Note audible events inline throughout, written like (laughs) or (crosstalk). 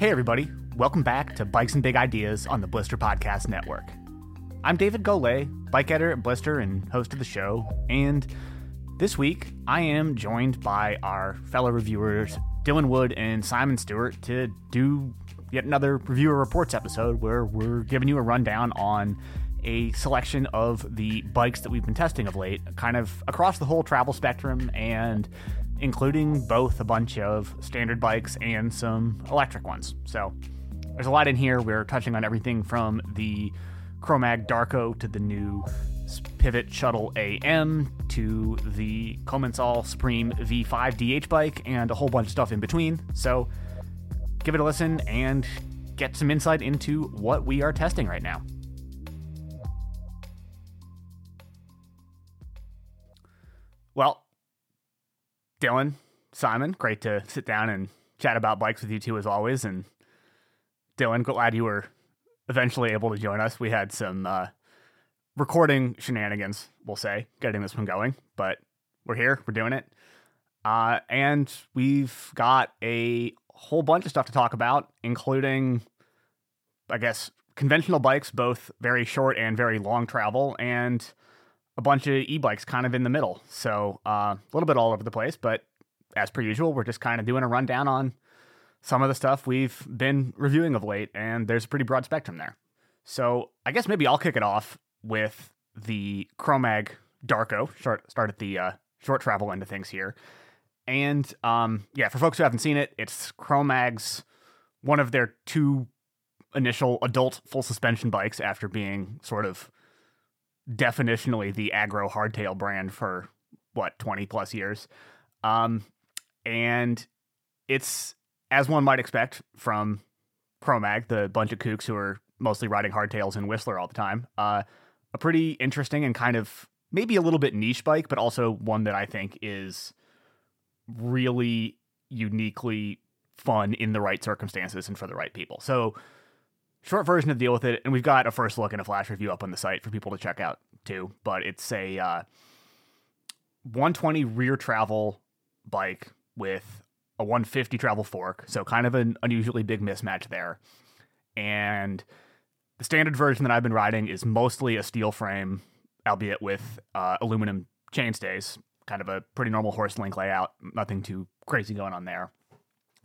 Hey, everybody. Welcome back to Bikes and Big Ideas on the Blister Podcast Network. I'm David Golay, bike editor at Blister and host of the show. And this week, I am joined by our fellow reviewers, Dylan Wood and Simon Stewart, to do yet another reviewer reports episode where we're giving you a rundown on a selection of the bikes that we've been testing of late, kind of across the whole travel spectrum and including both a bunch of standard bikes and some electric ones. So there's a lot in here. We're touching on everything from the Chromag Darco to the new Pivot Shuttle AM to the Commencal Supreme V5 DH bike and a whole bunch of stuff in between. So give it a listen and get some insight into what we are testing right now. Well, Dylan, Simon, great to sit down and chat about bikes with you two as always. And Dylan, glad you were eventually able to join us. We had some uh, recording shenanigans, we'll say, getting this one going, but we're here, we're doing it. Uh, and we've got a whole bunch of stuff to talk about, including, I guess, conventional bikes, both very short and very long travel, and a bunch of e-bikes kind of in the middle. So uh, a little bit all over the place, but as per usual, we're just kind of doing a rundown on some of the stuff we've been reviewing of late, and there's a pretty broad spectrum there. So I guess maybe I'll kick it off with the Chromag Darco. Start start at the uh, short travel end of things here, and um, yeah, for folks who haven't seen it, it's Chromag's one of their two initial adult full suspension bikes after being sort of definitionally the aggro hardtail brand for what 20 plus years um, and it's as one might expect from Chromag, the bunch of kooks who are mostly riding hardtails in Whistler all the time. Uh, a pretty interesting and kind of maybe a little bit niche bike, but also one that I think is really uniquely fun in the right circumstances and for the right people. So, short version of deal with it, and we've got a first look and a flash review up on the site for people to check out too. But it's a uh, 120 rear travel bike with a 150 travel fork, so kind of an unusually big mismatch there. And the standard version that I've been riding is mostly a steel frame, albeit with uh, aluminum chainstays. Kind of a pretty normal Horst link layout, nothing too crazy going on there.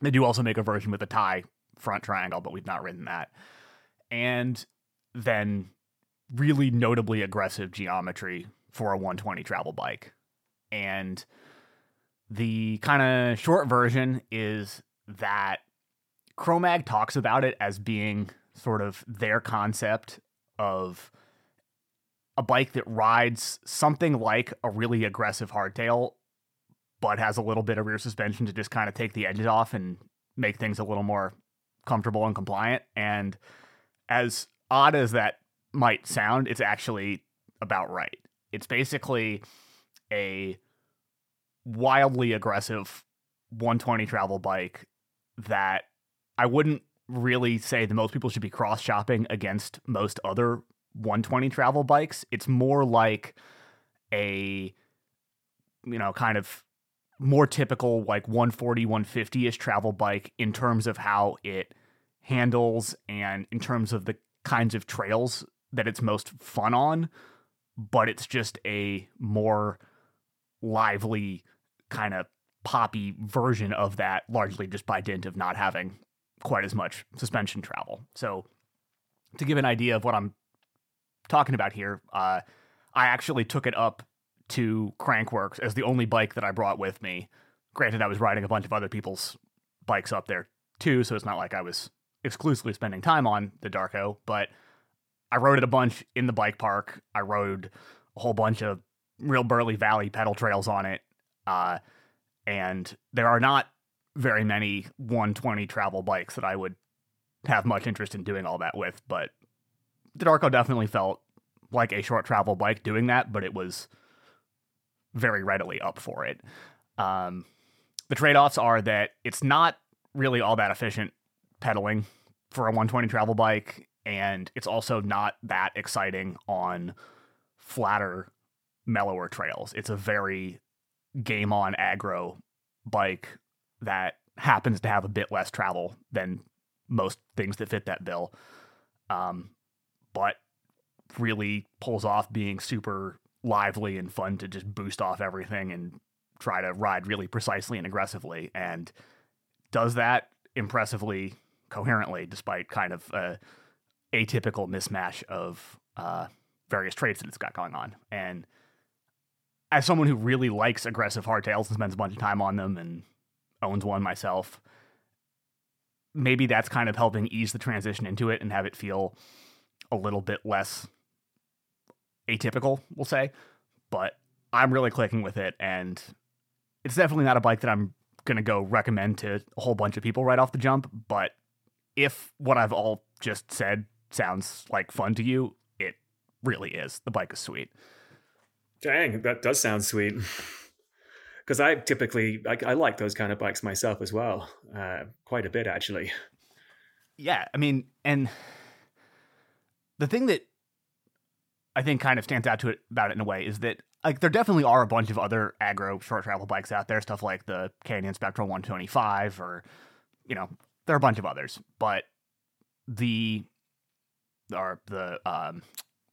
They do also make a version with a Ti front triangle, but we've not ridden that. And then really notably aggressive geometry for a 120 travel bike. And the kind of short version is that Chromag talks about it as being sort of their concept of a bike that rides something like a really aggressive hardtail, but has a little bit of rear suspension to just kind of take the edges off and make things a little more comfortable and compliant. And as odd as that might sound, it's actually about right. It's basically a wildly aggressive 120 travel bike that I wouldn't really say that most people should be cross shopping against most other 120 travel bikes. It's more like a, you know, kind of more typical like 140, 150 ish travel bike in terms of how it handles and in terms of the kinds of trails that it's most fun on. But it's just a more lively, kind of poppy version of that, largely just by dint of not having quite as much suspension travel. So, to give an idea of what I'm talking about here, uh, I actually took it up to Crankworx as the only bike that I brought with me. Granted, I was riding a bunch of other people's bikes up there too, so it's not like I was exclusively spending time on the Darco, but I rode it a bunch in the bike park. I rode a whole bunch of real Burley Valley pedal trails on it. Uh, and there are not very many 120 travel bikes that I would have much interest in doing all that with, but the Darco definitely felt like a short travel bike doing that, but it was very readily up for it. Um, the trade offs are that it's not really all that efficient pedaling for a 120 travel bike, and it's also not that exciting on flatter, mellower trails. It's a very game on aggro bike that happens to have a bit less travel than most things that fit that bill. Um, but really pulls off being super lively and fun to just boost off everything and try to ride really precisely and aggressively and does that impressively coherently despite kind of a atypical mismatch of uh, various traits that it's got going on and as someone who really likes aggressive hardtails and spends a bunch of time on them and owns one myself maybe that's kind of helping ease the transition into it and have it feel a little bit less atypical, we'll say. But I'm really clicking with it, and it's definitely not a bike that I'm going to go recommend to a whole bunch of people right off the jump. But if what I've all just said sounds like fun to you, it really is. The bike is sweet. Dang, that does sound sweet. (laughs) Because I typically I, I, like those kind of bikes myself as well, uh, quite a bit actually. Yeah, I mean, and the thing that I think kind of stands out to it about it in a way is that like there definitely are a bunch of other aggro short travel bikes out there, stuff like the Canyon Spectral 125 or you know, there are a bunch of others, but the or the um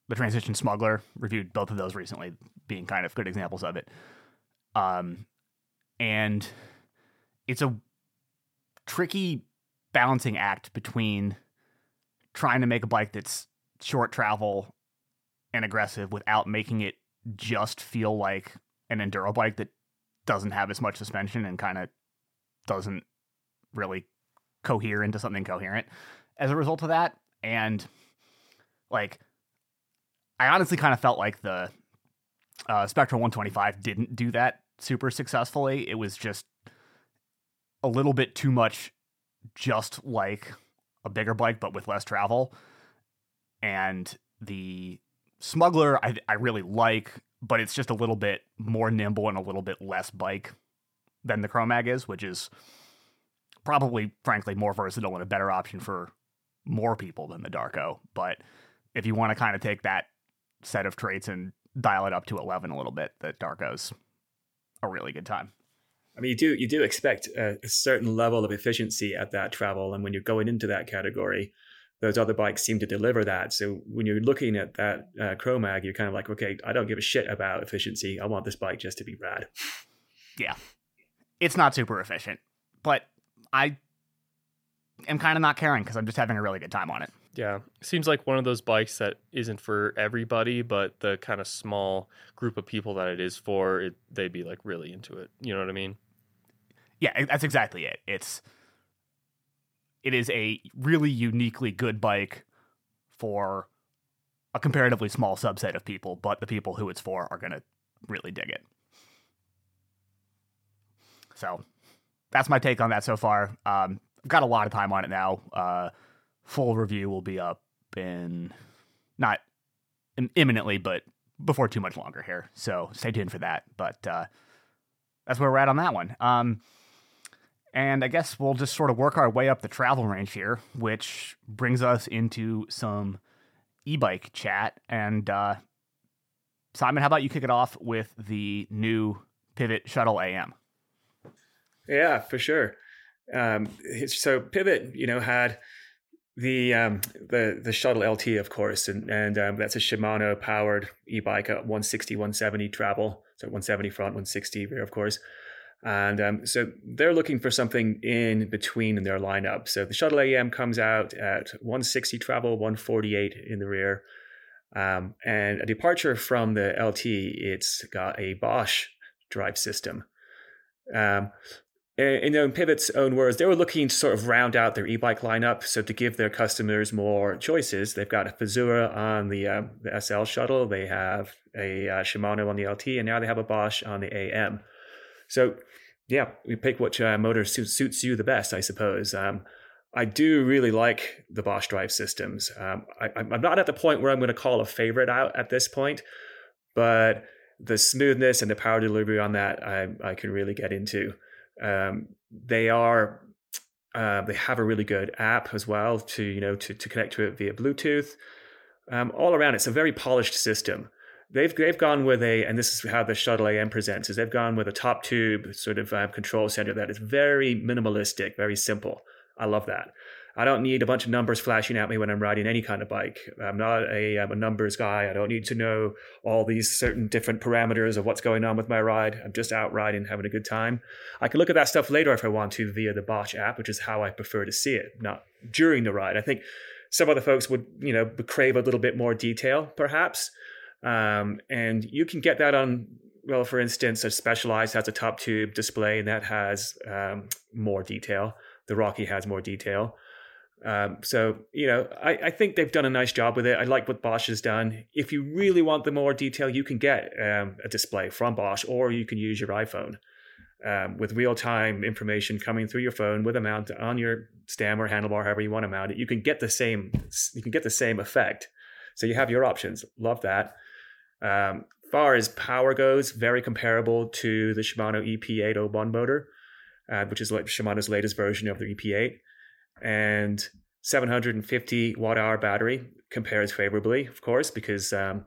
the Transition Smuggler reviewed both of those recently being kind of good examples of it. Um and it's a tricky balancing act between trying to make a bike that's short travel and aggressive without making it just feel like an enduro bike that doesn't have as much suspension and kind of doesn't really cohere into something coherent as a result of that. And like, I honestly kind of felt like the uh, Spectral 125 didn't do that super successfully. It was just a little bit too much, just like a bigger bike, but with less travel. And the Smuggler, I, I really like, but it's just a little bit more nimble and a little bit less bike than the Chromag is, which is probably, frankly, more versatile and a better option for more people than the Darco. But if you want to kind of take that set of traits and dial it up to 11 a little bit, the Darco's a really good time. I mean, you do you do expect a, a certain level of efficiency at that travel, and when you're going into that category, those other bikes seem to deliver that. So when you're looking at that uh, Chromag, you're kind of like, okay, I don't give a shit about efficiency. I want this bike just to be rad. Yeah, it's not super efficient, but I am kind of not caring because I'm just having a really good time on it. Yeah, seems like one of those bikes that isn't for everybody, but the kind of small group of people that it is for, it, they'd be like really into it. You know what I mean? Yeah, that's exactly it. It's it is a really uniquely good bike for a comparatively small subset of people, but the people who it's for are going to really dig it. So that's my take on that so far. Um, I've got a lot of time on it now. Uh, full review will be up in not imminently, but before too much longer here. So stay tuned for that. But uh, that's where we're at on that one. Um, and I guess we'll just sort of work our way up the travel range here, which brings us into some e bike chat. And uh, Simon, how about you kick it off with the new Pivot Shuttle AM? Yeah, for sure. Um, so Pivot, you know, had the um, the the shuttle LT, of course, and and um, that's a Shimano powered e bike at 160, 170 travel, so 170 front, 160 rear, of course. And um, so they're looking for something in between in their lineup. So the Shuttle AM comes out at 160 travel, 148 in the rear. Um, and a departure from the LT, it's got a Bosch drive system. Um, in, in Pivot's own words, they were looking to sort of round out their e-bike lineup. So to give their customers more choices, they've got a Fazua on the, uh, the SL shuttle, they have a uh, Shimano on the LT, and now they have a Bosch on the AM. So yeah, you pick which uh, motor suits, suits you the best, I suppose. Um, I do really like the Bosch drive systems. Um, I, am not at the point where I'm going to call a favorite out at this point, but the smoothness and the power delivery on that, I, I can really get into. Um, they are uh, they have a really good app as well to you know to to connect to it via Bluetooth. Um, all around, it's a very polished system they've they've gone with a, and this is how the shuttle AM presents, is they've gone with a top tube sort of uh, control center that is very minimalistic, very simple. I love that. I don't need a bunch of numbers flashing at me when I'm riding any kind of bike. I'm not a, I'm a numbers guy. I don't need to know all these certain different parameters of what's going on with my ride. I'm just out riding, having a good time. I can look at that stuff later if I want to via the Bosch app, which is how I prefer to see it, not during the ride. I think some other folks would, you know, crave a little bit more detail, perhaps. Um, and you can get that on, well, for instance, a Specialized has a top tube display and that has um, more detail. The Rocky has more detail. Um, so, you know, I, I, think they've done a nice job with it. I like what Bosch has done. If you really want the more detail, you can get um, a display from Bosch or you can use your iPhone um, with real time information coming through your phone with a mount on your stem or handlebar, however you want to mount it. You can get the same, you can get the same effect. So you have your options. Love that. Um, far as power goes, very comparable to the Shimano EP801 motor, uh, which is like Shimano's latest version of the EP8 and 750 watt hour battery compares favorably, of course, because um,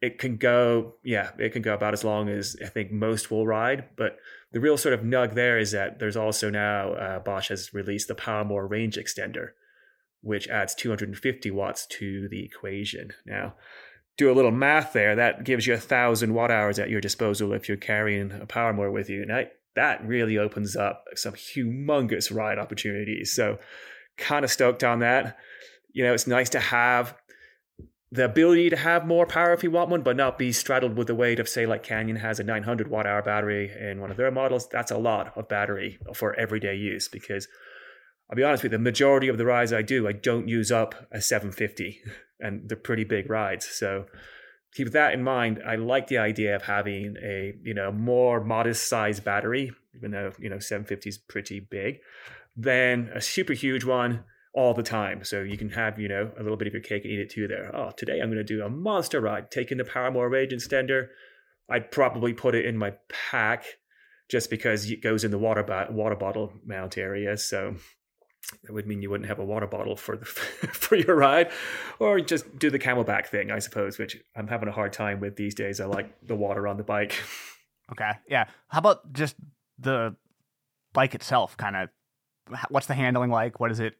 it can go, yeah, it can go about as long as I think most will ride. But the real sort of nug there is that there's also now uh, Bosch has released the PowerMore range extender, which adds 250 watts to the equation. Now, do a little math there. That gives you a thousand watt hours at your disposal if you're carrying a PowerMore with you. And I, that really opens up some humongous ride opportunities. So, kind of stoked on that. You know, it's nice to have the ability to have more power if you want one, but not be straddled with the weight of, say, like Canyon has a 900 watt hour battery in one of their models. That's a lot of battery for everyday use because I'll be honest with you, the majority of the rides I do, I don't use up a 750, (laughs) and they're pretty big rides. So, keep that in mind. I like the idea of having a you know more modest size battery, even though you know 750 is pretty big, than a super huge one all the time. So you can have you know a little bit of your cake and eat it too. There. Oh, today I'm going to do a monster ride, taking the PowerMore Range Extender. I'd probably put it in my pack just because it goes in the water water bottle mount area. So that would mean you wouldn't have a water bottle for the (laughs) for your ride, or just do the CamelBak thing, I suppose, which I'm having a hard time with these days. I like the water on the bike. (laughs) Okay, yeah. How about just the bike itself? Kind of, what's the handling like? What does it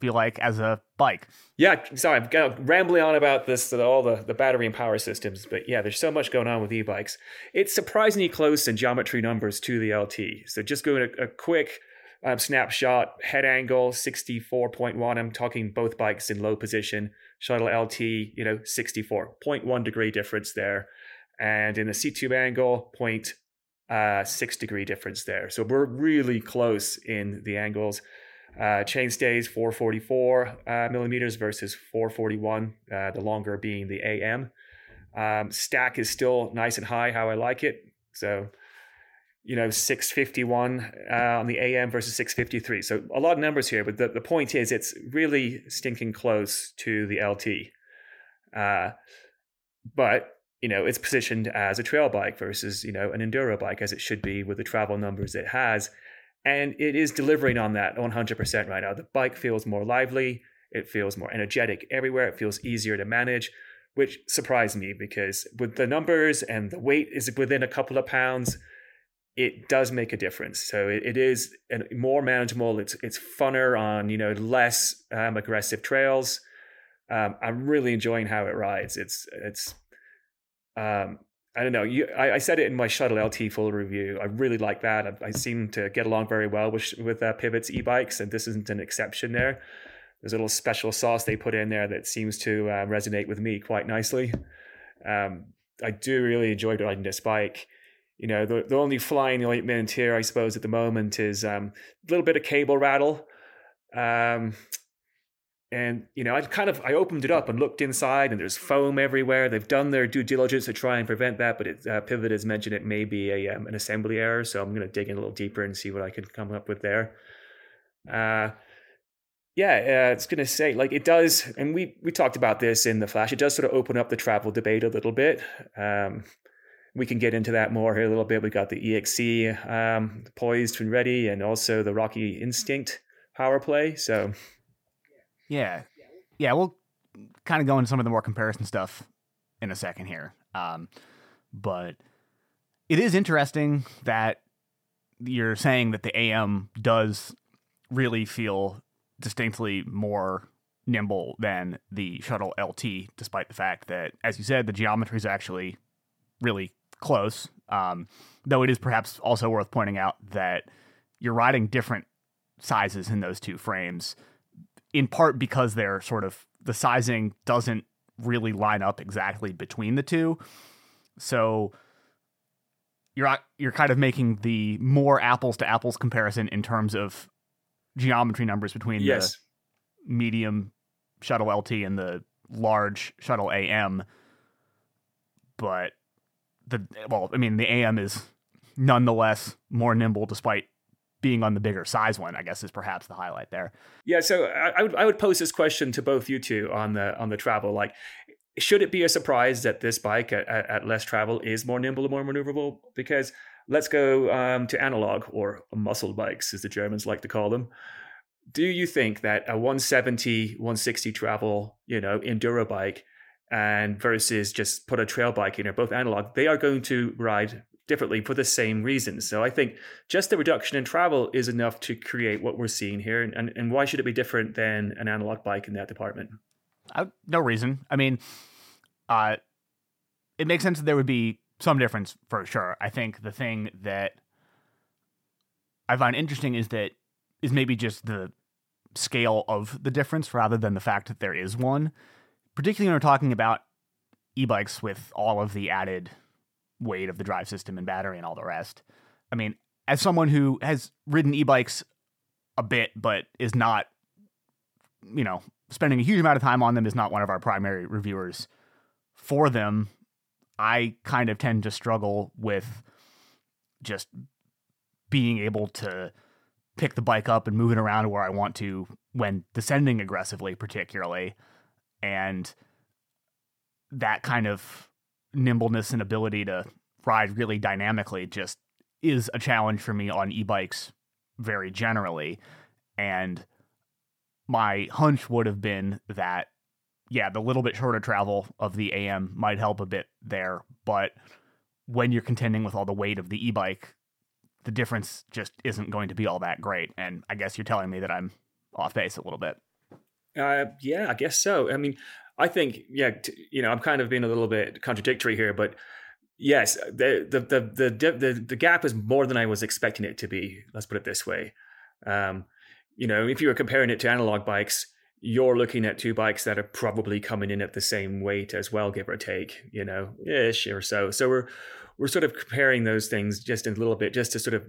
feel like as a bike? Yeah, sorry, I'm rambling on about this, all the the battery and power systems, but yeah, there's so much going on with e-bikes. It's surprisingly close in geometry numbers to the LT. So just going a, a quick um, snapshot, head angle 64.1. I'm talking both bikes in low position. Shuttle LT, you know, 64.1 degree difference there. And in the seat tube angle, uh, six degree difference there. So we're really close in the angles. Uh, chain stays 444 uh, millimeters versus 441, uh, the longer being the AM. Um, stack is still nice and high, how I like it. So you know 651 uh, on the AM versus 653. So a lot of numbers here, but the, the point is it's really stinking close to the LT. Uh, but you know it's positioned as a trail bike versus you know an enduro bike as it should be with the travel numbers it has, and it is delivering on that 100% right now. The bike feels more lively, it feels more energetic everywhere, it feels easier to manage. Which surprised me because with the numbers and the weight is within a couple of pounds, it does make a difference. So it, it is more manageable. It's it's funner on you know less um, aggressive trails. Um, I'm really enjoying how it rides. It's it's um, I don't know. You, I, I, said it in my Shuttle LT full review. I really like that. I, I seem to get along very well with with uh, Pivot's e-bikes, and this isn't an exception. There, there's a little special sauce they put in there that seems to uh, resonate with me quite nicely. Um, I do really enjoy riding this bike you know, the, the only flying ointment here, I suppose, at the moment is um, a little bit of cable rattle. Um, and you know, I kind of I opened it up and looked inside, and there's foam everywhere. They've done their due diligence to try and prevent that, but it, uh, Pivot has mentioned it may be a um, an assembly error. So I'm going to dig in a little deeper and see what I can come up with there. Uh, yeah, uh, it's going to say like it does, and we we talked about this in the flash. It does sort of open up the travel debate a little bit. Um, we can get into that more here a little bit. We got the EXe um, poised and ready, and also the Rocky Instinct Powerplay. So, yeah, yeah, we'll kind of go into some of the more comparison stuff in a second here. Um, but it is interesting that you're saying that the AM does really feel distinctly more nimble than the shuttle LT, despite the fact that, as you said, the geometry is actually really close. Um, though it is perhaps also worth pointing out that you're riding different sizes in those two frames, in part because they're sort of the sizing doesn't really line up exactly between the two. So you're you're kind of making the more apples to apples comparison in terms of geometry numbers between yes. the medium shuttle LT and the large shuttle AM. But the well, I mean, the AM is nonetheless more nimble despite being on the bigger size one. I guess is perhaps the highlight there. Yeah, so I, I would I would pose this question to both you two on the on the travel. Like, should it be a surprise that this bike at, at, less travel is more nimble and more maneuverable? Because let's go um, to analog or muscle bikes, as the Germans like to call them. Do you think that a 170, 160 travel, you know, enduro bike and versus just put a trail bike in or both analog, they are going to ride differently for the same reasons. So I think just the reduction in travel is enough to create what we're seeing here. And, and, why should it be different than an analog bike in that department? I, no reason. I mean, uh, it makes sense that there would be some difference for sure. I think the thing that I find interesting is that is maybe just the scale of the difference rather than the fact that there is one. Particularly when we're talking about e-bikes with all of the added weight of the drive system and battery and all the rest. I mean, as someone who has ridden e-bikes a bit but is not you know, spending a huge amount of time on them is not one of our primary reviewers for them I kind of tend to struggle with just being able to pick the bike up and move it around where I want to when descending aggressively, particularly. And that kind of nimbleness and ability to ride really dynamically just is a challenge for me on e bikes very generally. And my hunch would have been that yeah, the little bit shorter travel of the AM might help a bit there, but when you're contending with all the weight of the e-bike, the difference just isn't going to be all that great. And I guess you're telling me that I'm off base a little bit. Uh, yeah, I guess so. I mean, I think, yeah, t- you know, I'm kind of being a little bit contradictory here, but yes, the the the the the, the gap is more than I was expecting it to be. Let's put it this way. Um, you know, if you were comparing it to analog bikes, you're looking at two bikes that are probably coming in at the same weight as well, give or take, you know, ish or so. So we're we're sort of comparing those things just a little bit, just to sort of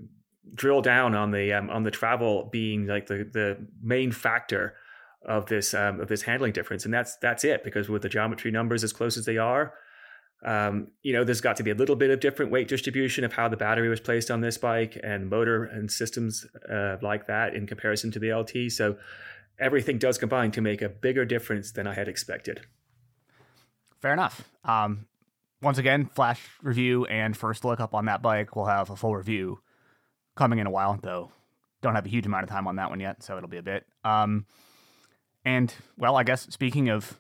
drill down on the um, on the travel being like the the main factor of this um, of this handling difference, and that's that's it. Because with the geometry numbers as close as they are, um, you know, there's got to be a little bit of different weight distribution of how the battery was placed on this bike and motor and systems uh, like that in comparison to the LT. So everything does combine to make a bigger difference than I had expected. Fair enough. Um, once again, flash review and first look up on that bike. We'll have a full review coming in a while, though. Don't have a huge amount of time on that one yet, so it'll be a bit. Um, and well, I guess speaking of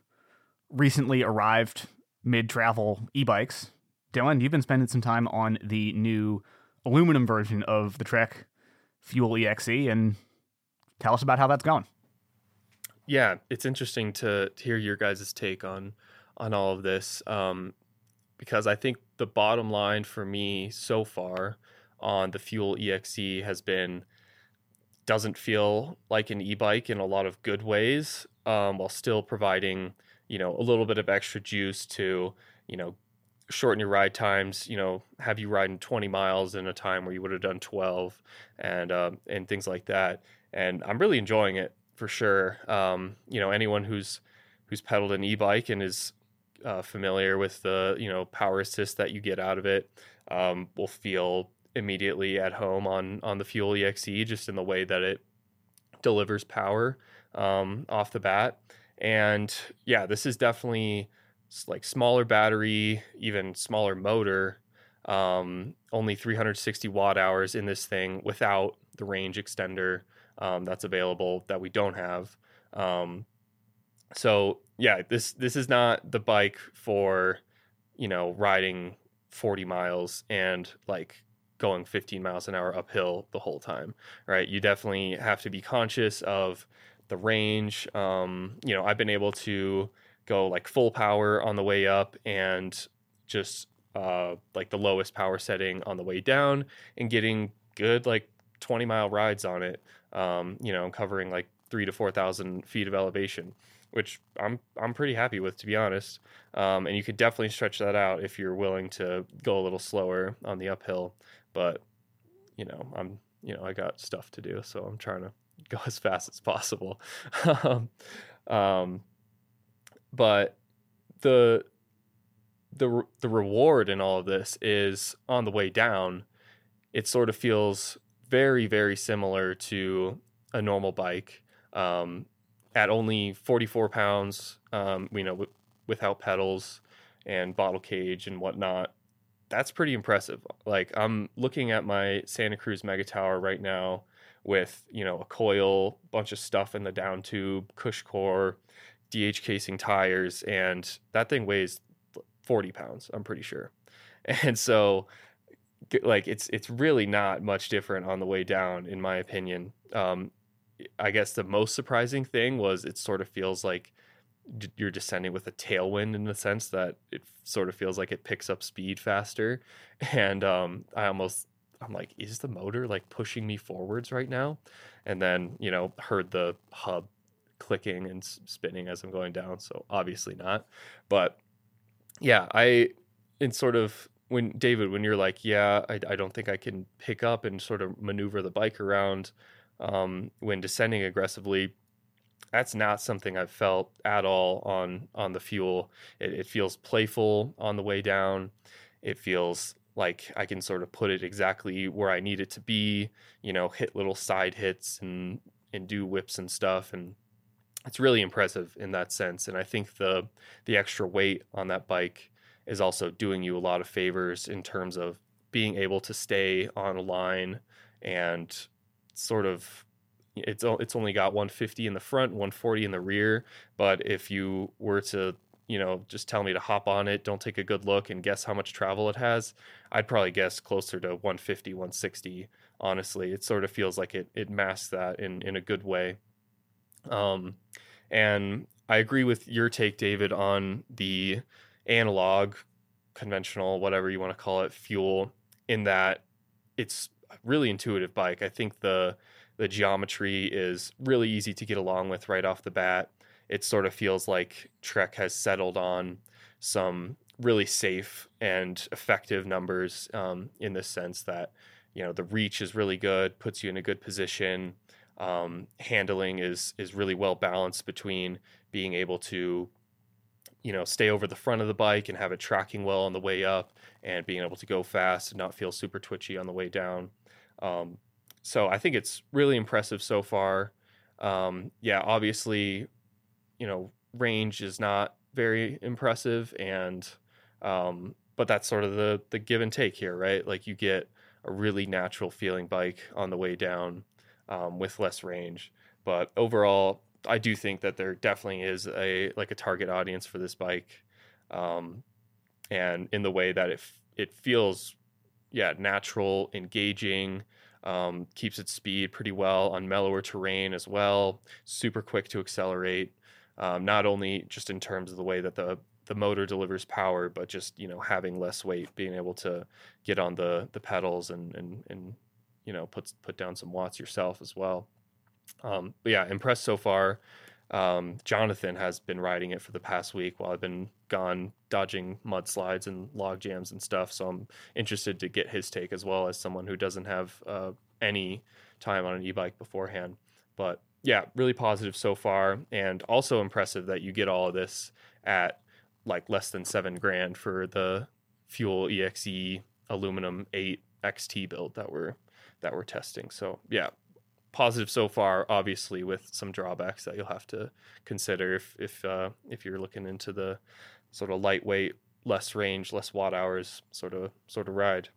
recently arrived mid-travel e-bikes, Dylan, you've been spending some time on the new aluminum version of the Trek Fuel EXE, and tell us about how that's going yeah, it's interesting to, to hear your guys' take on on all of this um, because I think the bottom line for me so far on the Fuel EXE has been doesn't feel like an e-bike in a lot of good ways um, while still providing you know a little bit of extra juice to you know shorten your ride times you know have you riding 20 miles in a time where you would have done 12 and um, and things like that and i'm really enjoying it for sure. Um, you know, anyone who's who's pedaled an e-bike and is uh, familiar with the you know power assist that you get out of it um, will feel immediately at home on on the Fuel EXE just in the way that it delivers power um, off the bat. And yeah, this is definitely like smaller battery, even smaller motor. Um, only 360 watt hours in this thing without the range extender um, that's available that we don't have. Um, so yeah, this this is not the bike for you know riding 40 miles and like going 15 miles an hour uphill the whole time, right? You definitely have to be conscious of the range. Um, you know, I've been able to go like full power on the way up and just uh, like the lowest power setting on the way down and getting good like 20 mile rides on it. Um, you know, covering like three to 4,000 feet of elevation, which I'm, I'm pretty happy with, to be honest. Um, and you could definitely stretch that out if you're willing to go a little slower on the uphill. But, you know, I'm, you know, I got stuff to do, so I'm trying to (laughs) go as fast as possible. (laughs) um, but the the the reward in all of this is on the way down. It sort of feels very very similar to a normal bike. Um, at only 44 pounds, um, you know, w- without pedals and bottle cage and whatnot, that's pretty impressive. Like I'm looking at my Santa Cruz Megatower right now with you know a coil, bunch of stuff in the down tube, CushCore, DH casing tires, and that thing weighs 40 pounds. I'm pretty sure, (laughs) and so like it's it's really not much different on the way down, in my opinion. Um, I guess the most surprising thing was it sort of feels like you're descending with a tailwind in the sense that it sort of feels like it picks up speed faster. (laughs) And um, i almost i'm like is the motor like pushing me forwards right now? And then you know heard the hub clicking and spinning as i'm going down so obviously not. But yeah i in sort of when david when you're like yeah I, I don't think i can pick up and sort of maneuver the bike around um, when descending aggressively that's not something I've felt at all on on the fuel. It, it, feels playful on the way down. It feels like I can sort of put it exactly where I need it to be. You know, hit little side hits and and do whips and stuff, and it's really impressive in that sense. And I think the the extra weight on that bike is also doing you a lot of favors in terms of being able to stay on a line and sort of it's it's only got 150 in the front, 140 in the rear. But if you were to you know just tell me to hop on it, don't take a good look and guess how much travel it has, I'd probably guess closer to 150, 160. Honestly, it sort of feels like it it masks that in in a good way. Um, and I agree with your take, David, on the analog, conventional, whatever you want to call it, fuel. In that it's really intuitive bike. I think the the geometry is really easy to get along with right off the bat. It sort of feels like Trek has settled on some really safe and effective numbers um, in the sense that you know the reach is really good, puts you in a good position. Um, handling is is really well balanced between being able to you know stay over the front of the bike and have it tracking well on the way up and being able to go fast and not feel super twitchy on the way down um, so I think it's really impressive so far. Um, yeah, obviously, you know, range is not very impressive, and um, but that's sort of the the give and take here, right? Like you get a really natural feeling bike on the way down um, with less range, but overall, I do think that there definitely is a like a target audience for this bike, um, and in the way that it it feels, yeah, natural, engaging um, keeps its speed pretty well on mellower terrain as well. Super quick to accelerate, um, not only just in terms of the way that the the motor delivers power, but just you know having less weight, being able to get on the the pedals and and and you know put put down some watts yourself as well. Um, but yeah, impressed so far. Um, Jonathan has been riding it for the past week while I've been gone dodging mudslides and log jams and stuff. So I'm interested to get his take as well as someone who doesn't have uh, any time on an e-bike beforehand. But yeah, really positive so far, and also impressive that you get all of this at like less than seven grand for the fuel exe aluminum 8 xt build that we're that we're testing so yeah positive so far, obviously with some drawbacks that you'll have to consider if if uh, if you're looking into the sort of lightweight, less range, less watt hours sort of sort of ride.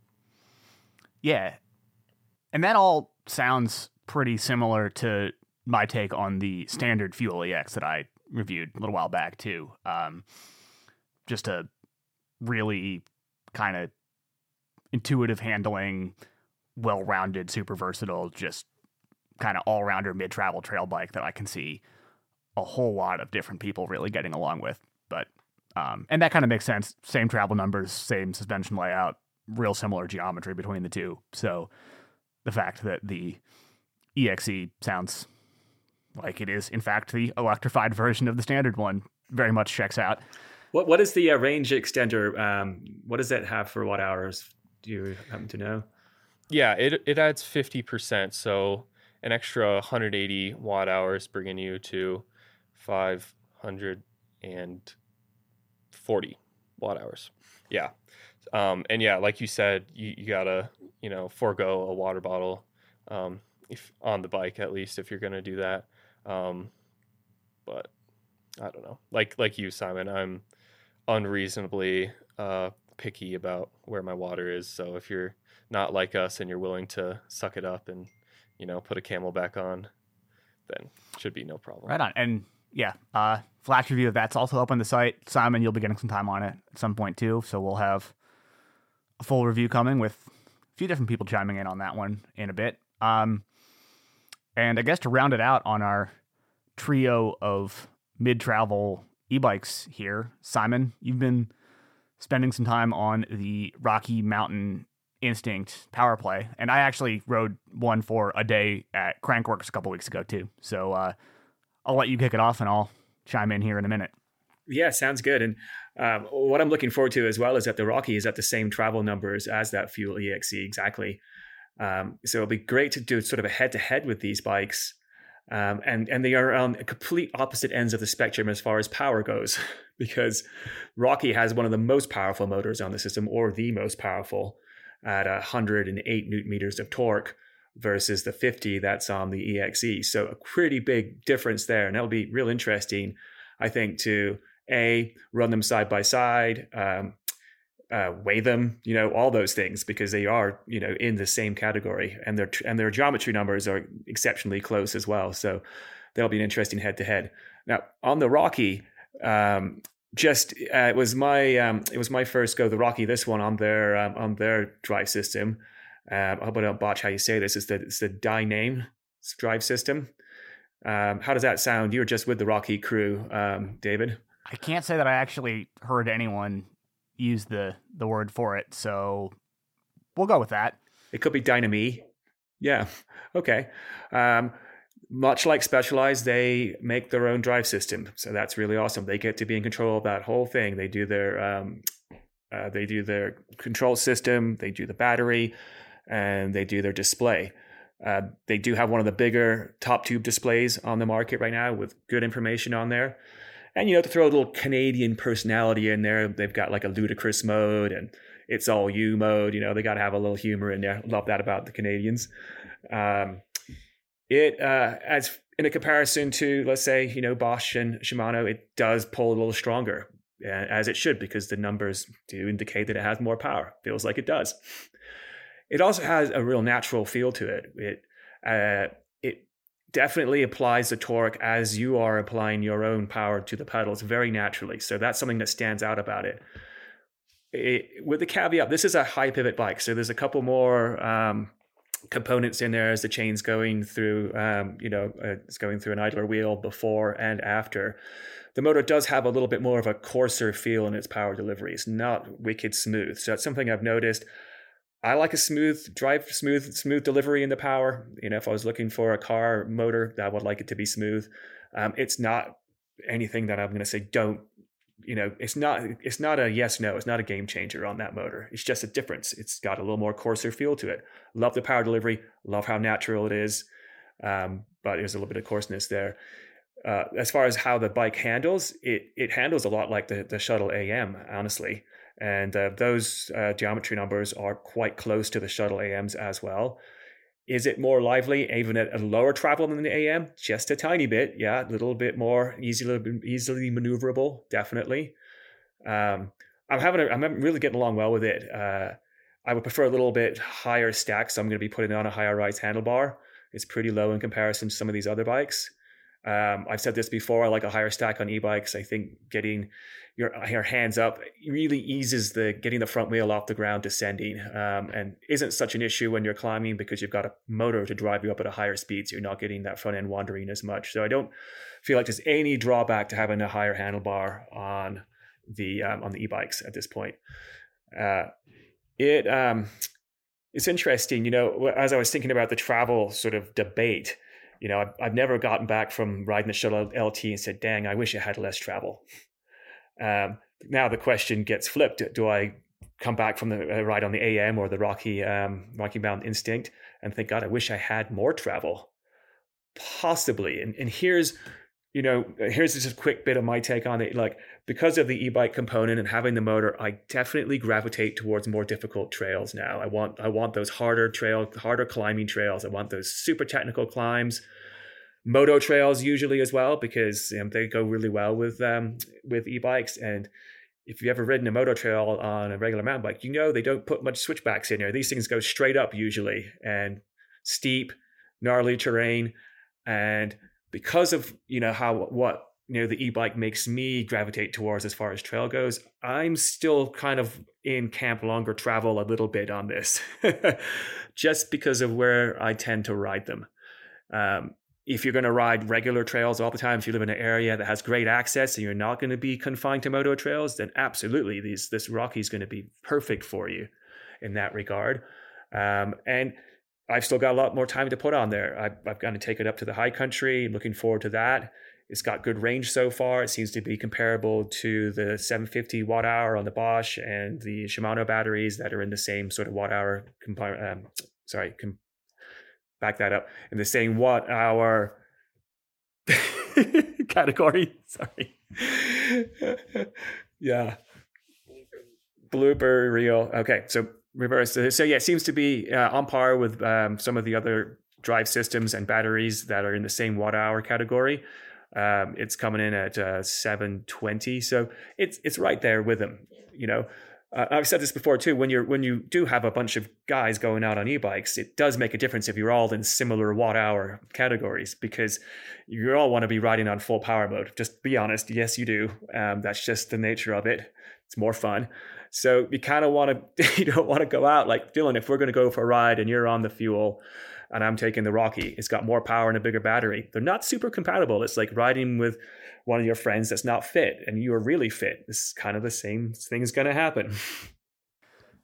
Yeah, and that all sounds pretty similar to my take on the standard Fuel EX that I reviewed a little while back too. Um, just a really kind of intuitive handling, well rounded, super versatile, just kind of all rounder mid travel trail bike that I can see a whole lot of different people really getting along with. But um, and that kind of makes sense. Same travel numbers, same suspension layout, real similar geometry between the two. So the fact that the EXE sounds like it is, in fact, the electrified version of the standard one very much checks out. What what is the uh, range extender? Um, what does that have for watt hours? Do you happen to know? Yeah, it it adds fifty percent, so an extra 180 watt hours, bringing you to 540 watt hours. Yeah, um, and yeah, like you said, you, you gotta you know forego a water bottle um, if on the bike at least if you're gonna do that. Um, but I don't know. Like like you, Simon, I'm unreasonably uh, picky about where my water is. So if you're not like us and you're willing to suck it up and you know put a CamelBak on, then should be no problem. Right on. And yeah, uh, flash review of that's also up on the site. Simon, you'll be getting some time on it at some point too. So we'll have a full review coming with a few different people chiming in on that one in a bit. Um, and I guess to round it out on our trio of mid travel e bikes here, Simon, you've been spending some time on the Rocky Mountain Instinct Powerplay, and I actually rode one for a day at Crankworx a couple weeks ago too. So uh, I'll let you kick it off, and I'll chime in here in a minute. Yeah, sounds good. And um, what I'm looking forward to as well is that the Rocky is at the same travel numbers as that Fuel EXE exactly. Um, so it'll be great to do sort of a head to head with these bikes. Um, and and they are on complete opposite ends of the spectrum as far as power goes, (laughs) because Rocky has one of the most powerful motors on the system, or the most powerful, at 108 newton meters of torque versus the 50 that's on the EXE. So a pretty big difference there, and that'll be real interesting, I think, to a run them side by side, um, uh, weigh them, you know, all those things because they are, you know, in the same category, and their and their geometry numbers are exceptionally close as well. So that'll be an interesting head to head. Now on the Rocky, um, just uh, it was my um, it was my first go the Rocky. This one on their um, on their drive system. Um, I hope I don't botch how you say this. It's the it's the Dyname drive system. Um, how does that sound? You were just with the Rocky crew, um, David. I can't say that I actually heard anyone use the the word for it, so we'll go with that. It could be Dyname. Yeah. Okay. Um, much like Specialized, they make their own drive system, so that's really awesome. They get to be in control of that whole thing. They do their um, uh, they do their control system, they do the battery, and they do their display. Uh, they do have one of the bigger top tube displays on the market right now with good information on there. And you know, to throw a little Canadian personality in there, they've got like a ludicrous mode and it's all you mode. You know, they got to have a little humor in there. Love that about the Canadians. Um, it uh, as in a comparison to let's say you know Bosch and Shimano, it does pull a little stronger as it should because the numbers do indicate that it has more power. Feels like it does. It also has a real natural feel to it. It uh, it definitely applies the torque as you are applying your own power to the pedals very naturally. So that's something that stands out about it. it with the caveat, this is a high pivot bike, so there's a couple more um, components in there as the chain's going through, um, you know, uh, it's going through an idler wheel before and after. The motor does have a little bit more of a coarser feel in its power delivery. It's not wicked smooth. So that's something I've noticed. I like a smooth drive, smooth, smooth delivery in the power. You know, if I was looking for a car motor, I would like it to be smooth. Um, it's not anything that I'm going to say don't you know it's not it's not a yes no it's not a game changer on that motor. It's just a difference. It's got a little more coarser feel to it. Love the power delivery. Love how natural it is. Um, but there's a little bit of coarseness there. Uh, as far as how the bike handles it it handles a lot like the, the shuttle am honestly. And uh, those uh, geometry numbers are quite close to the shuttle ams as well is it more lively, even at a lower travel than the AM? Just a tiny bit, yeah, a little bit more easily easily maneuverable, definitely. Um, I'm having a, I'm really getting along well with it. Uh, I would prefer a little bit higher stack, so I'm going to be putting on a higher rise handlebar. It's pretty low in comparison to some of these other bikes. Um, I've said this before. I like a higher stack on e-bikes. I think getting your your hands up really eases the getting the front wheel off the ground descending, um, and isn't such an issue when you're climbing because you've got a motor to drive you up at a higher speed, so you're not getting that front end wandering as much. So I don't feel like there's any drawback to having a higher handlebar on the um, on the e-bikes at this point. Uh, it um, it's interesting, you know, as I was thinking about the travel sort of debate. You know, I've, I've never gotten back from riding the shuttle LT and said, "Dang, I wish I had less travel." Um, now the question gets flipped: Do I come back from the uh, ride on the AM or the Rocky um, Rocky Mountain Instinct and think, God, I wish I had more travel? Possibly. And and here's you know here's just a quick bit of my take on it. Like because of the e-bike component and having the motor, I definitely gravitate towards more difficult trails now. I want I want those harder trail, harder climbing trails. I want those super technical climbs moto trails usually as well because um, they go really well with um, with e-bikes and if you've ever ridden a moto trail on a regular mountain bike you know they don't put much switchbacks in there these things go straight up usually and steep gnarly terrain and because of you know how what you know the e-bike makes me gravitate towards as far as trail goes i'm still kind of in camp longer travel a little bit on this (laughs) just because of where i tend to ride them um, if you're going to ride regular trails all the time, if you live in an area that has great access and you're not going to be confined to moto trails, then absolutely, these this Rocky is going to be perfect for you in that regard. Um, and I've still got a lot more time to put on there. I've, I've got to take it up to the high country. looking forward to that. It's got good range so far. It seems to be comparable to the 750 watt hour on the Bosch and the Shimano batteries that are in the same sort of watt hour. um, sorry, com- back that up in the same watt hour (laughs) category. (laughs) Sorry. (laughs) yeah. Blooper reel. Okay. So reverse. So yeah, it seems to be uh, on par with um, some of the other drive systems and batteries that are in the same watt hour category. Um, it's coming in at uh, 720. So it's, it's right there with them, you know, uh, I've said this before too. When you're when you do have a bunch of guys going out on e-bikes, it does make a difference if you're all in similar watt hour categories because you all want to be riding on full power mode. Just be honest. Yes, you do. Um, that's just the nature of it. It's more fun. So you kind of want to you don't want to go out like Dylan. If we're going to go for a ride and you're on the fuel, and I'm taking the Rocky, it's got more power and a bigger battery. They're not super compatible. It's like riding with one of your friends that's not fit and you are really fit. Is kind of the same thing is going to happen. (laughs)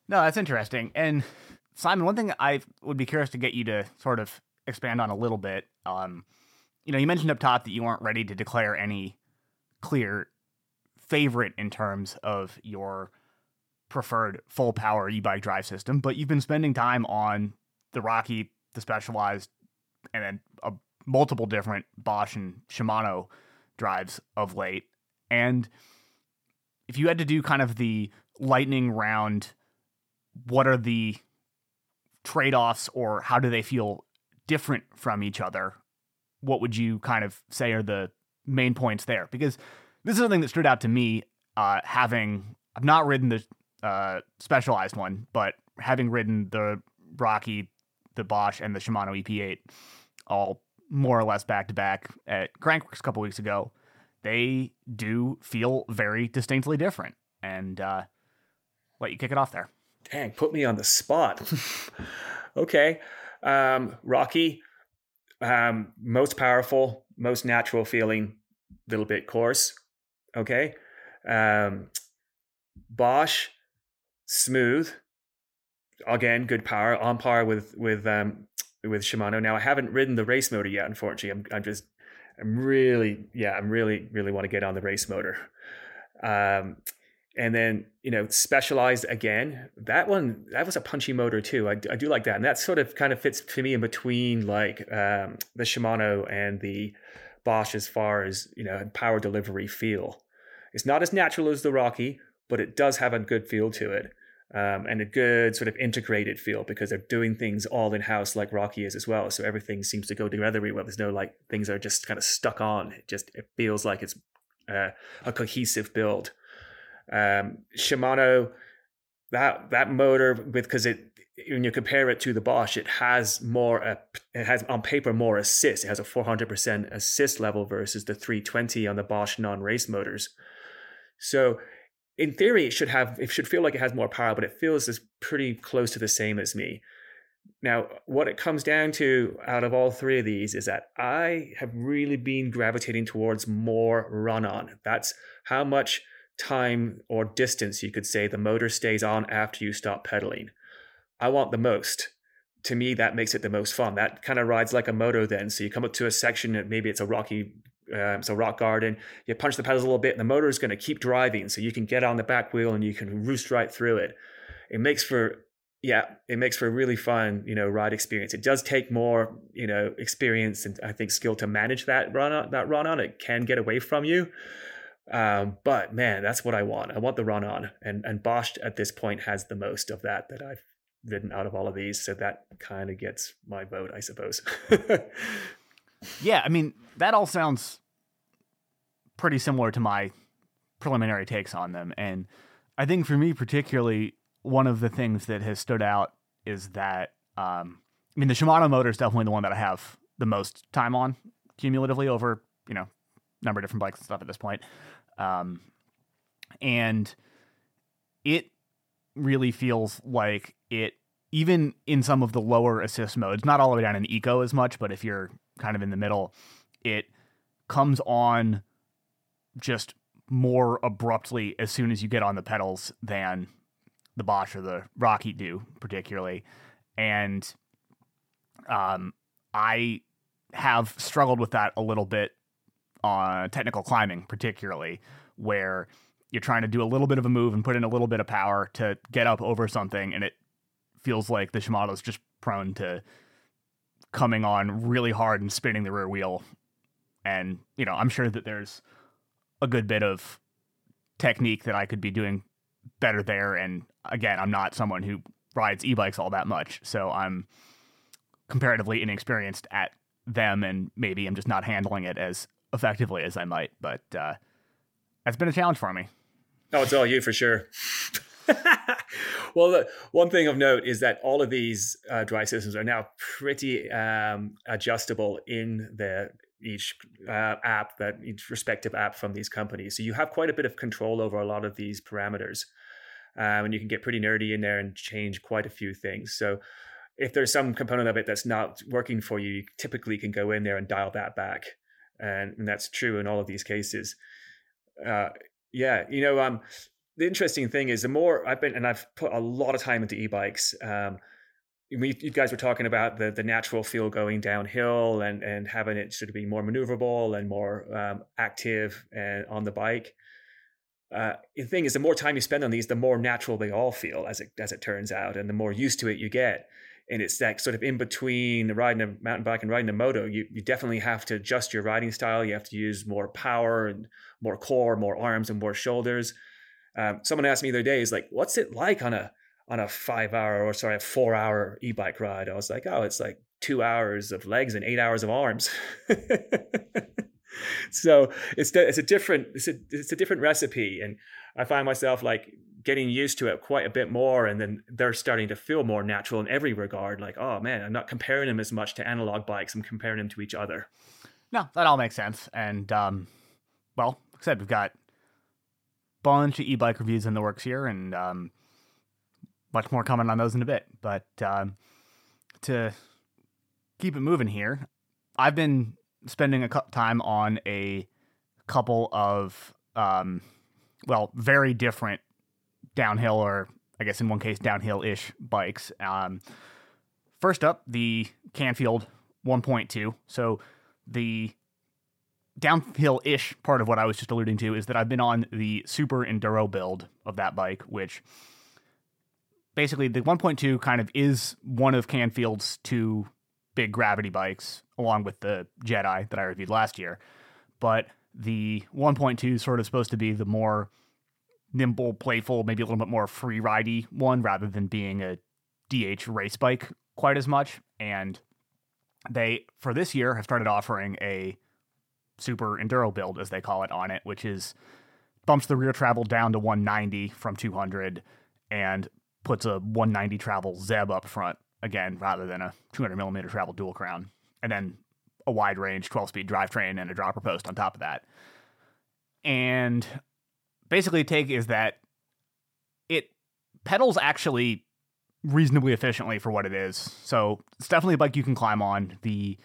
No, that's interesting. And Simon, one thing I would be curious to get you to sort of expand on a little bit. Um, you know, you mentioned up top that you weren't ready to declare any clear favorite in terms of your preferred full power e-bike drive system, but you've been spending time on the Rocky, the Specialized, and then a, multiple different Bosch and Shimano drives of late. And if you had to do kind of the lightning round, what are the trade offs or how do they feel different from each other? What would you kind of say are the main points there? Because this is something that stood out to me, uh, having I've not ridden the uh, specialized one, but having ridden the Rocky, the Bosch, and the Shimano EP8 all more or less back to back at Crankworx a couple weeks ago, they do feel very distinctly different. And uh, let you kick it off there. Dang, put me on the spot. (laughs) okay. Um, Rocky, um, most powerful, most natural feeling, little bit coarse. Okay. Um, Bosch, smooth. Again, good power, on par with with um, with Shimano. Now I haven't ridden the race motor yet, unfortunately. I'm I'm just I'm really yeah, I'm really really want to get on the race motor. Um, and then you know specialized again that one that was a punchy motor too I, I do like that and that sort of kind of fits to me in between like um, the shimano and the bosch as far as you know power delivery feel it's not as natural as the rocky but it does have a good feel to it um, and a good sort of integrated feel because they're doing things all in house like Rocky is as well. So everything seems to go together really well. There's no like things are just kind of stuck on. It just it feels like it's uh, a cohesive build. Um, Shimano that that motor with because it when you compare it to the Bosch, it has more, uh, it has on paper more assist. It has a 400% assist level versus the 320 on the Bosch non-race motors. So in theory, it should have, it should feel like it has more power, but it feels as pretty close to the same as me. Now, what it comes down to out of all three of these is that I have really been gravitating towards more run on. That's how much time or distance you could say the motor stays on after you stop pedaling. I want the most. To me, that makes it the most fun. That kind of rides like a moto then. So you come up to a section, that maybe it's a rocky, it's a rock garden, you punch the pedals a little bit, and the motor is going to keep driving. So you can get on the back wheel and you can roost right through it. It makes for yeah, it makes for a really fun, you know, ride experience. It does take more, you know, experience and I think skill to manage that run on. That run on, it can get away from you. Um, but man, that's what I want. I want the run on, and and Bosch at this point has the most of that that I've ridden out of all of these. So that kind of gets my vote, I suppose. (laughs) yeah, I mean that all sounds pretty similar to my preliminary takes on them, and I think for me particularly, one of the things that has stood out is that um, I mean the Shimano motor is definitely the one that I have the most time on cumulatively over you know number of different bikes and stuff at this point. Um, and it really feels like it, even in some of the lower assist modes, not all the way down in eco as much, but if you're kind of in the middle, it comes on just more abruptly as soon as you get on the pedals than the Bosch or the Rocky do, particularly. And um, I have struggled with that a little bit on technical climbing, particularly where you're trying to do a little bit of a move and put in a little bit of power to get up over something, and it feels like the Shimano is just prone to coming on really hard and spinning the rear wheel. And you know, I'm sure that there's a good bit of technique that I could be doing better there. And again, I'm not someone who rides e-bikes all that much, so I'm comparatively inexperienced at them, and maybe I'm just not handling it as effectively as I might. But uh, that's been a challenge for me. Oh, it's all you for sure. (laughs) well, the, one thing of note is that all of these uh, drive systems are now pretty um, adjustable in the each uh, app that each respective app from these companies. So you have quite a bit of control over a lot of these parameters, um, and you can get pretty nerdy in there and change quite a few things. So if there's some component of it that's not working for you, you typically can go in there and dial that back and, and that's true in all of these cases. Uh, yeah, you know, um, the interesting thing is the more I've been, and I've put a lot of time into e-bikes. Um, we, you guys were talking about the the natural feel going downhill and and having it sort of be more maneuverable and more um, active and on the bike. Uh, the thing is, the more time you spend on these, the more natural they all feel, as it as it turns out, and the more used to it you get and it's that sort of in between riding a mountain bike and riding a moto. You you definitely have to adjust your riding style. You have to use more power and more core, more arms and more shoulders. Um, someone asked me the other day, "Is like, what's it like on a on a five hour or sorry a four hour e bike ride?" I was like, "Oh, it's like two hours of legs and eight hours of arms." (laughs) so it's it's a different it's a it's a different recipe, and I find myself like getting used to it quite a bit more and then they're starting to feel more natural in every regard like oh man i'm not comparing them as much to analog bikes i'm comparing them to each other no that all makes sense and um, well like i said we've got a bunch of e-bike reviews in the works here and um, much more coming on those in a bit but um, to keep it moving here i've been spending a time on a couple of um, well very different downhill or I guess in one case downhill ish bikes. Um, first up, the Canfield 1.2. So the downhill ish part of what I was just alluding to is that I've been on the super enduro build of that bike, which basically the 1.2 kind of is one of Canfield's two big gravity bikes, along with the Jedi that I reviewed last year. But the 1.2 is sort of supposed to be the more nimble, playful, maybe a little bit more free ridey one rather than being a DH race bike quite as much. And they, for this year, have started offering a super enduro build, as they call it, on it, which is bumps the rear travel down to 190 from 200 and puts a 190 travel Zeb up front again rather than a 200 millimeter travel dual crown, and then a wide range 12 speed drivetrain and a dropper post on top of that. And basically, take is that it pedals actually reasonably efficiently for what it is. So it's definitely a bike you can climb on. The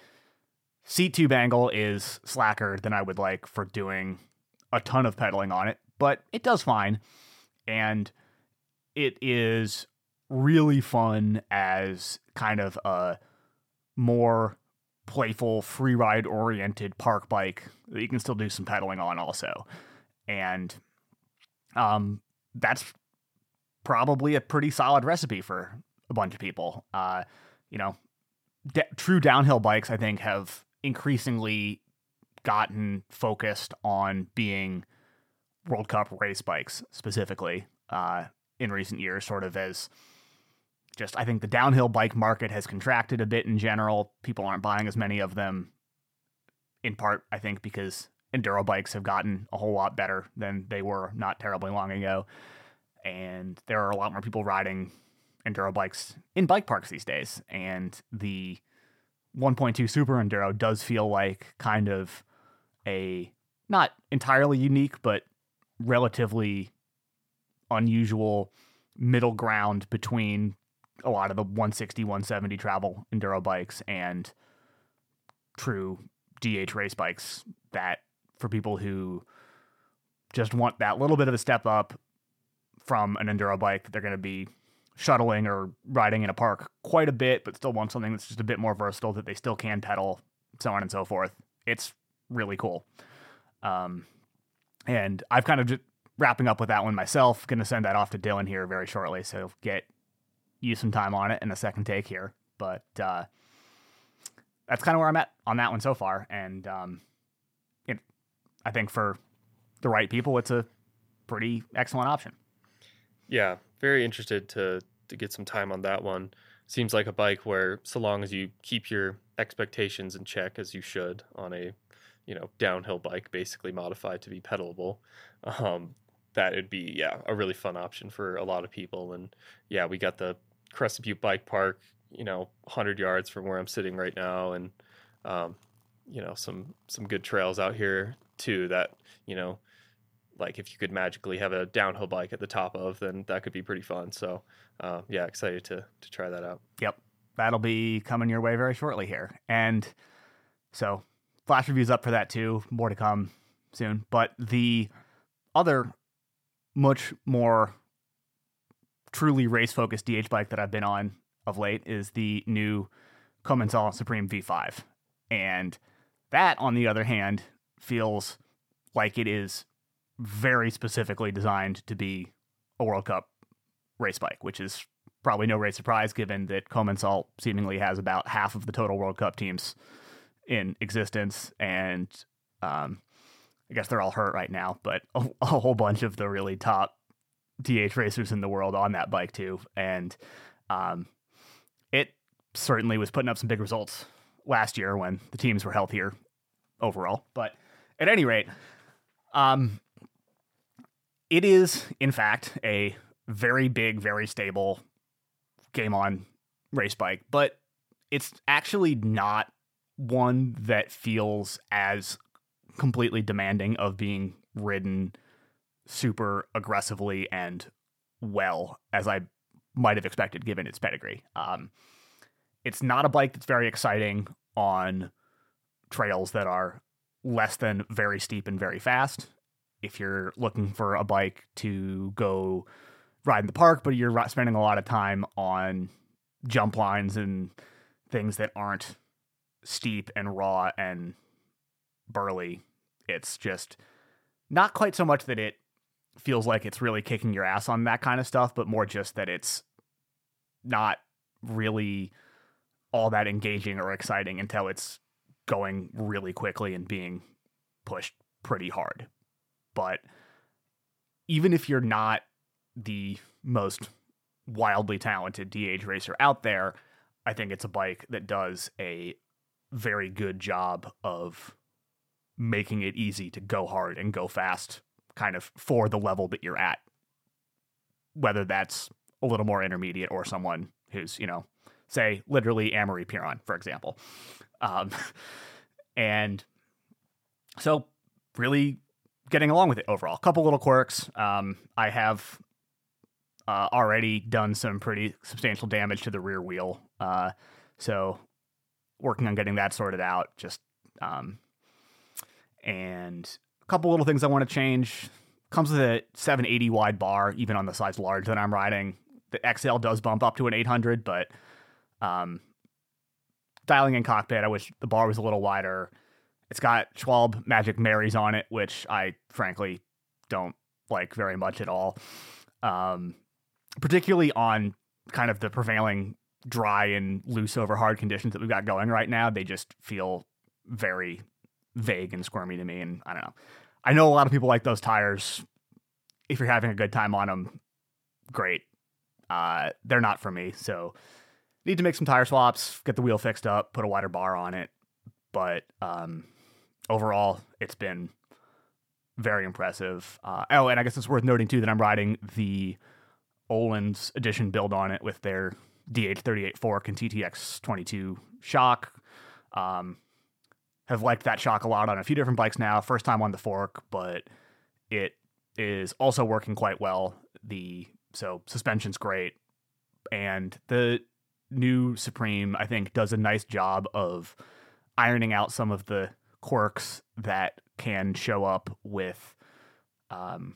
seat tube angle is slacker than I would like for doing a ton of pedaling on it, but it does fine. And it is really fun as kind of a more playful, free ride oriented park bike that you can still do some pedaling on also. And um, that's probably a pretty solid recipe for a bunch of people. Uh, you know, true downhill bikes, I think, have increasingly gotten focused on being World Cup race bikes specifically uh, in recent years, sort of as just I think the downhill bike market has contracted a bit in general. People aren't buying as many of them, in part, I think, because enduro bikes have gotten a whole lot better than they were not terribly long ago. And there are a lot more people riding enduro bikes in bike parks these days. And the 1.2 Super Enduro does feel like kind of a not entirely unique, but relatively unusual middle ground between a lot of the 160, 170 travel enduro bikes and true DH race bikes that for people who just want that little bit of a step up from an enduro bike that they're going to be shuttling or riding in a park quite a bit, but still want something that's just a bit more versatile that they still can pedal, so on and so forth. It's really cool. Um, and I've kind of just wrapping up with that one myself. Going to send that off to Dylan here very shortly, so get you some time on it in a second take here. But uh, that's kind of where I'm at on that one so far, and um, it, I think for the right people, it's a pretty excellent option. Yeah, very interested to to get some time on that one. Seems like a bike where, so long as you keep your expectations in check, as you should on a, you know, downhill bike, basically modified to be pedalable, (laughs) um, that would be yeah a really fun option for a lot of people. And yeah, we got the Crested Butte Bike Park, you know, 100 yards from where I'm sitting right now, and um, you know some some good trails out here too. That you know like if you could magically have a downhill bike at the top of, then that could be pretty fun. So, uh, yeah, excited to to try that out. Yep, that'll be coming your way very shortly here, and so flash reviews up for that too. More to come soon. But the other much more truly race focused DH bike that I've been on of late is the new Commencal Supreme V5, and that, on the other hand, feels like it is very specifically designed to be a World Cup race bike, which is probably no great surprise given that Commencal seemingly has about half of the total World Cup teams in existence. And um, I guess they're all hurt right now, but a, (laughs) a, whole bunch of the really top DH racers in the world on that bike too. And um, it certainly was putting up some big results last year when the teams were healthier overall. But at any rate, um, it is, in fact, a very big, very stable game on race bike, but it's actually not one that feels as completely demanding of being ridden super aggressively and well as I might have expected given its pedigree. Um, it's not a bike that's very exciting on trails that are less than very steep and very fast if you're looking for a bike to go ride in the park, but you're spending a lot of time on jump lines and things that aren't steep and raw and burly. It's just not quite so much that it feels like it's really kicking your ass on that kind of stuff, but more just that it's not really all that engaging or exciting until it's going really quickly and being pushed pretty hard. But even if you're not the most wildly talented DH racer out there, I think it's a bike that does a very good job of making it easy to go hard and go fast, kind of for the level that you're at. Whether that's a little more intermediate or someone who's, you know, say literally Amaury Pierron, for example. Um, (laughs) and so really getting along with it overall. A couple little quirks. Um, I have uh, already done some pretty substantial damage to the rear wheel. Uh, so working on getting that sorted out. Just um, and a couple little things I want to change. Comes with a 780 wide bar, even on the size large that I'm riding. The XL does bump up to an 800, but um, dialing in cockpit, I wish the bar was a little wider. It's got Schwalbe Magic Marys on it, which I frankly don't like very much at all. Um, particularly on kind of the prevailing dry and loose over hard conditions that we've got going right now. They just feel very vague and squirmy to me. And I don't know. I know a lot of people like those tires. If you're having a good time on them, great. Uh, they're not for me. So need to make some tire swaps, get the wheel fixed up, put a wider bar on it. But um, overall, it's been very impressive. Uh, oh, and I guess it's worth noting too that I'm riding the Öhlins edition build on it with their DH38 fork and TTX 22 shock. Um, have liked that shock a lot on a few different bikes now. First time on the fork, but it is also working quite well. The so suspension's great, and the new Supreme I think does a nice job of ironing out some of the quirks that can show up with um,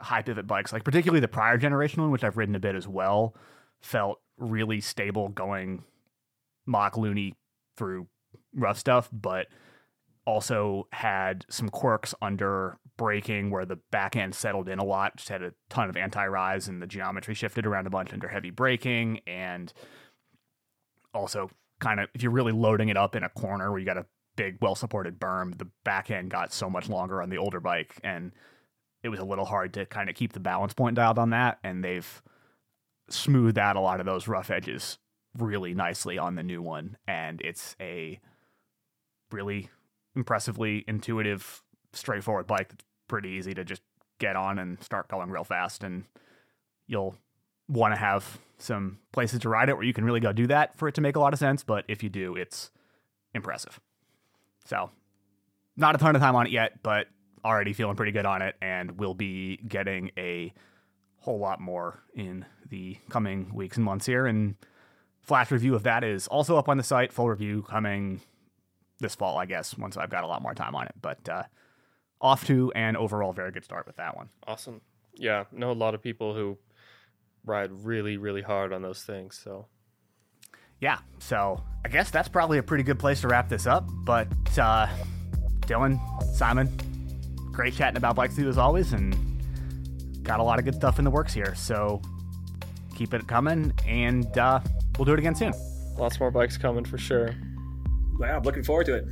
high pivot bikes, like particularly the prior generation one, which I've ridden a bit as well, felt really stable going mock loony through rough stuff, but also had some quirks under braking where the back end settled in a lot, just had a ton of anti rise and the geometry shifted around a bunch under heavy braking. And also, kind of, if you're really loading it up in a corner where you got a big, well supported berm, the back end got so much longer on the older bike. And it was a little hard to kind of keep the balance point dialed on that. And they've smoothed out a lot of those rough edges really nicely on the new one. And it's a really impressively intuitive, straightforward bike that's pretty easy to just get on and start going real fast. And you'll want to have some places to ride it where you can really go do that for it to make a lot of sense. But if you do, it's impressive. So, not a ton of time on it yet, but already feeling pretty good on it. And we'll be getting a whole lot more in the coming weeks and months here. And flash review of that is also up on the site. Full review coming this fall, I guess, once I've got a lot more time on it. But uh, off to an overall very good start with that one. Awesome. Yeah, know a lot of people who ride really, really hard on those things. So, yeah. So I guess that's probably a pretty good place to wrap this up. But uh, Dylan, Simon, great chatting about bikes with you as always, and got a lot of good stuff in the works here. So keep it coming, and uh, we'll do it again soon. Lots more bikes coming for sure. Yeah, I'm looking forward to it.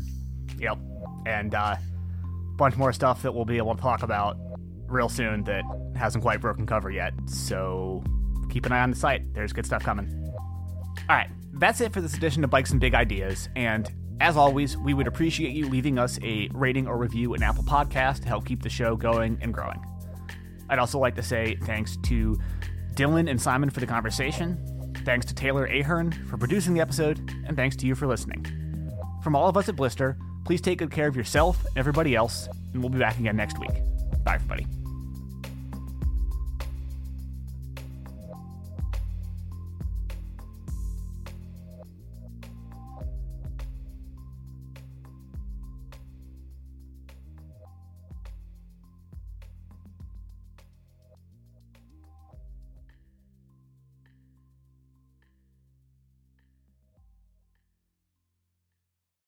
Yep. And a uh, bunch more stuff that we'll be able to talk about real soon that hasn't quite broken cover yet. So keep an eye on the site. There's good stuff coming. All right, that's it for this edition of Bikes and Big Ideas. And as always, we would appreciate you leaving us a rating or review in Apple Podcast to help keep the show going and growing. I'd also like to say thanks to Dylan and Simon for the conversation. Thanks to Taylor Ahern for producing the episode, and thanks to you for listening. From all of us at Blister, please take good care of yourself and everybody else, and we'll be back again next week. Bye, everybody.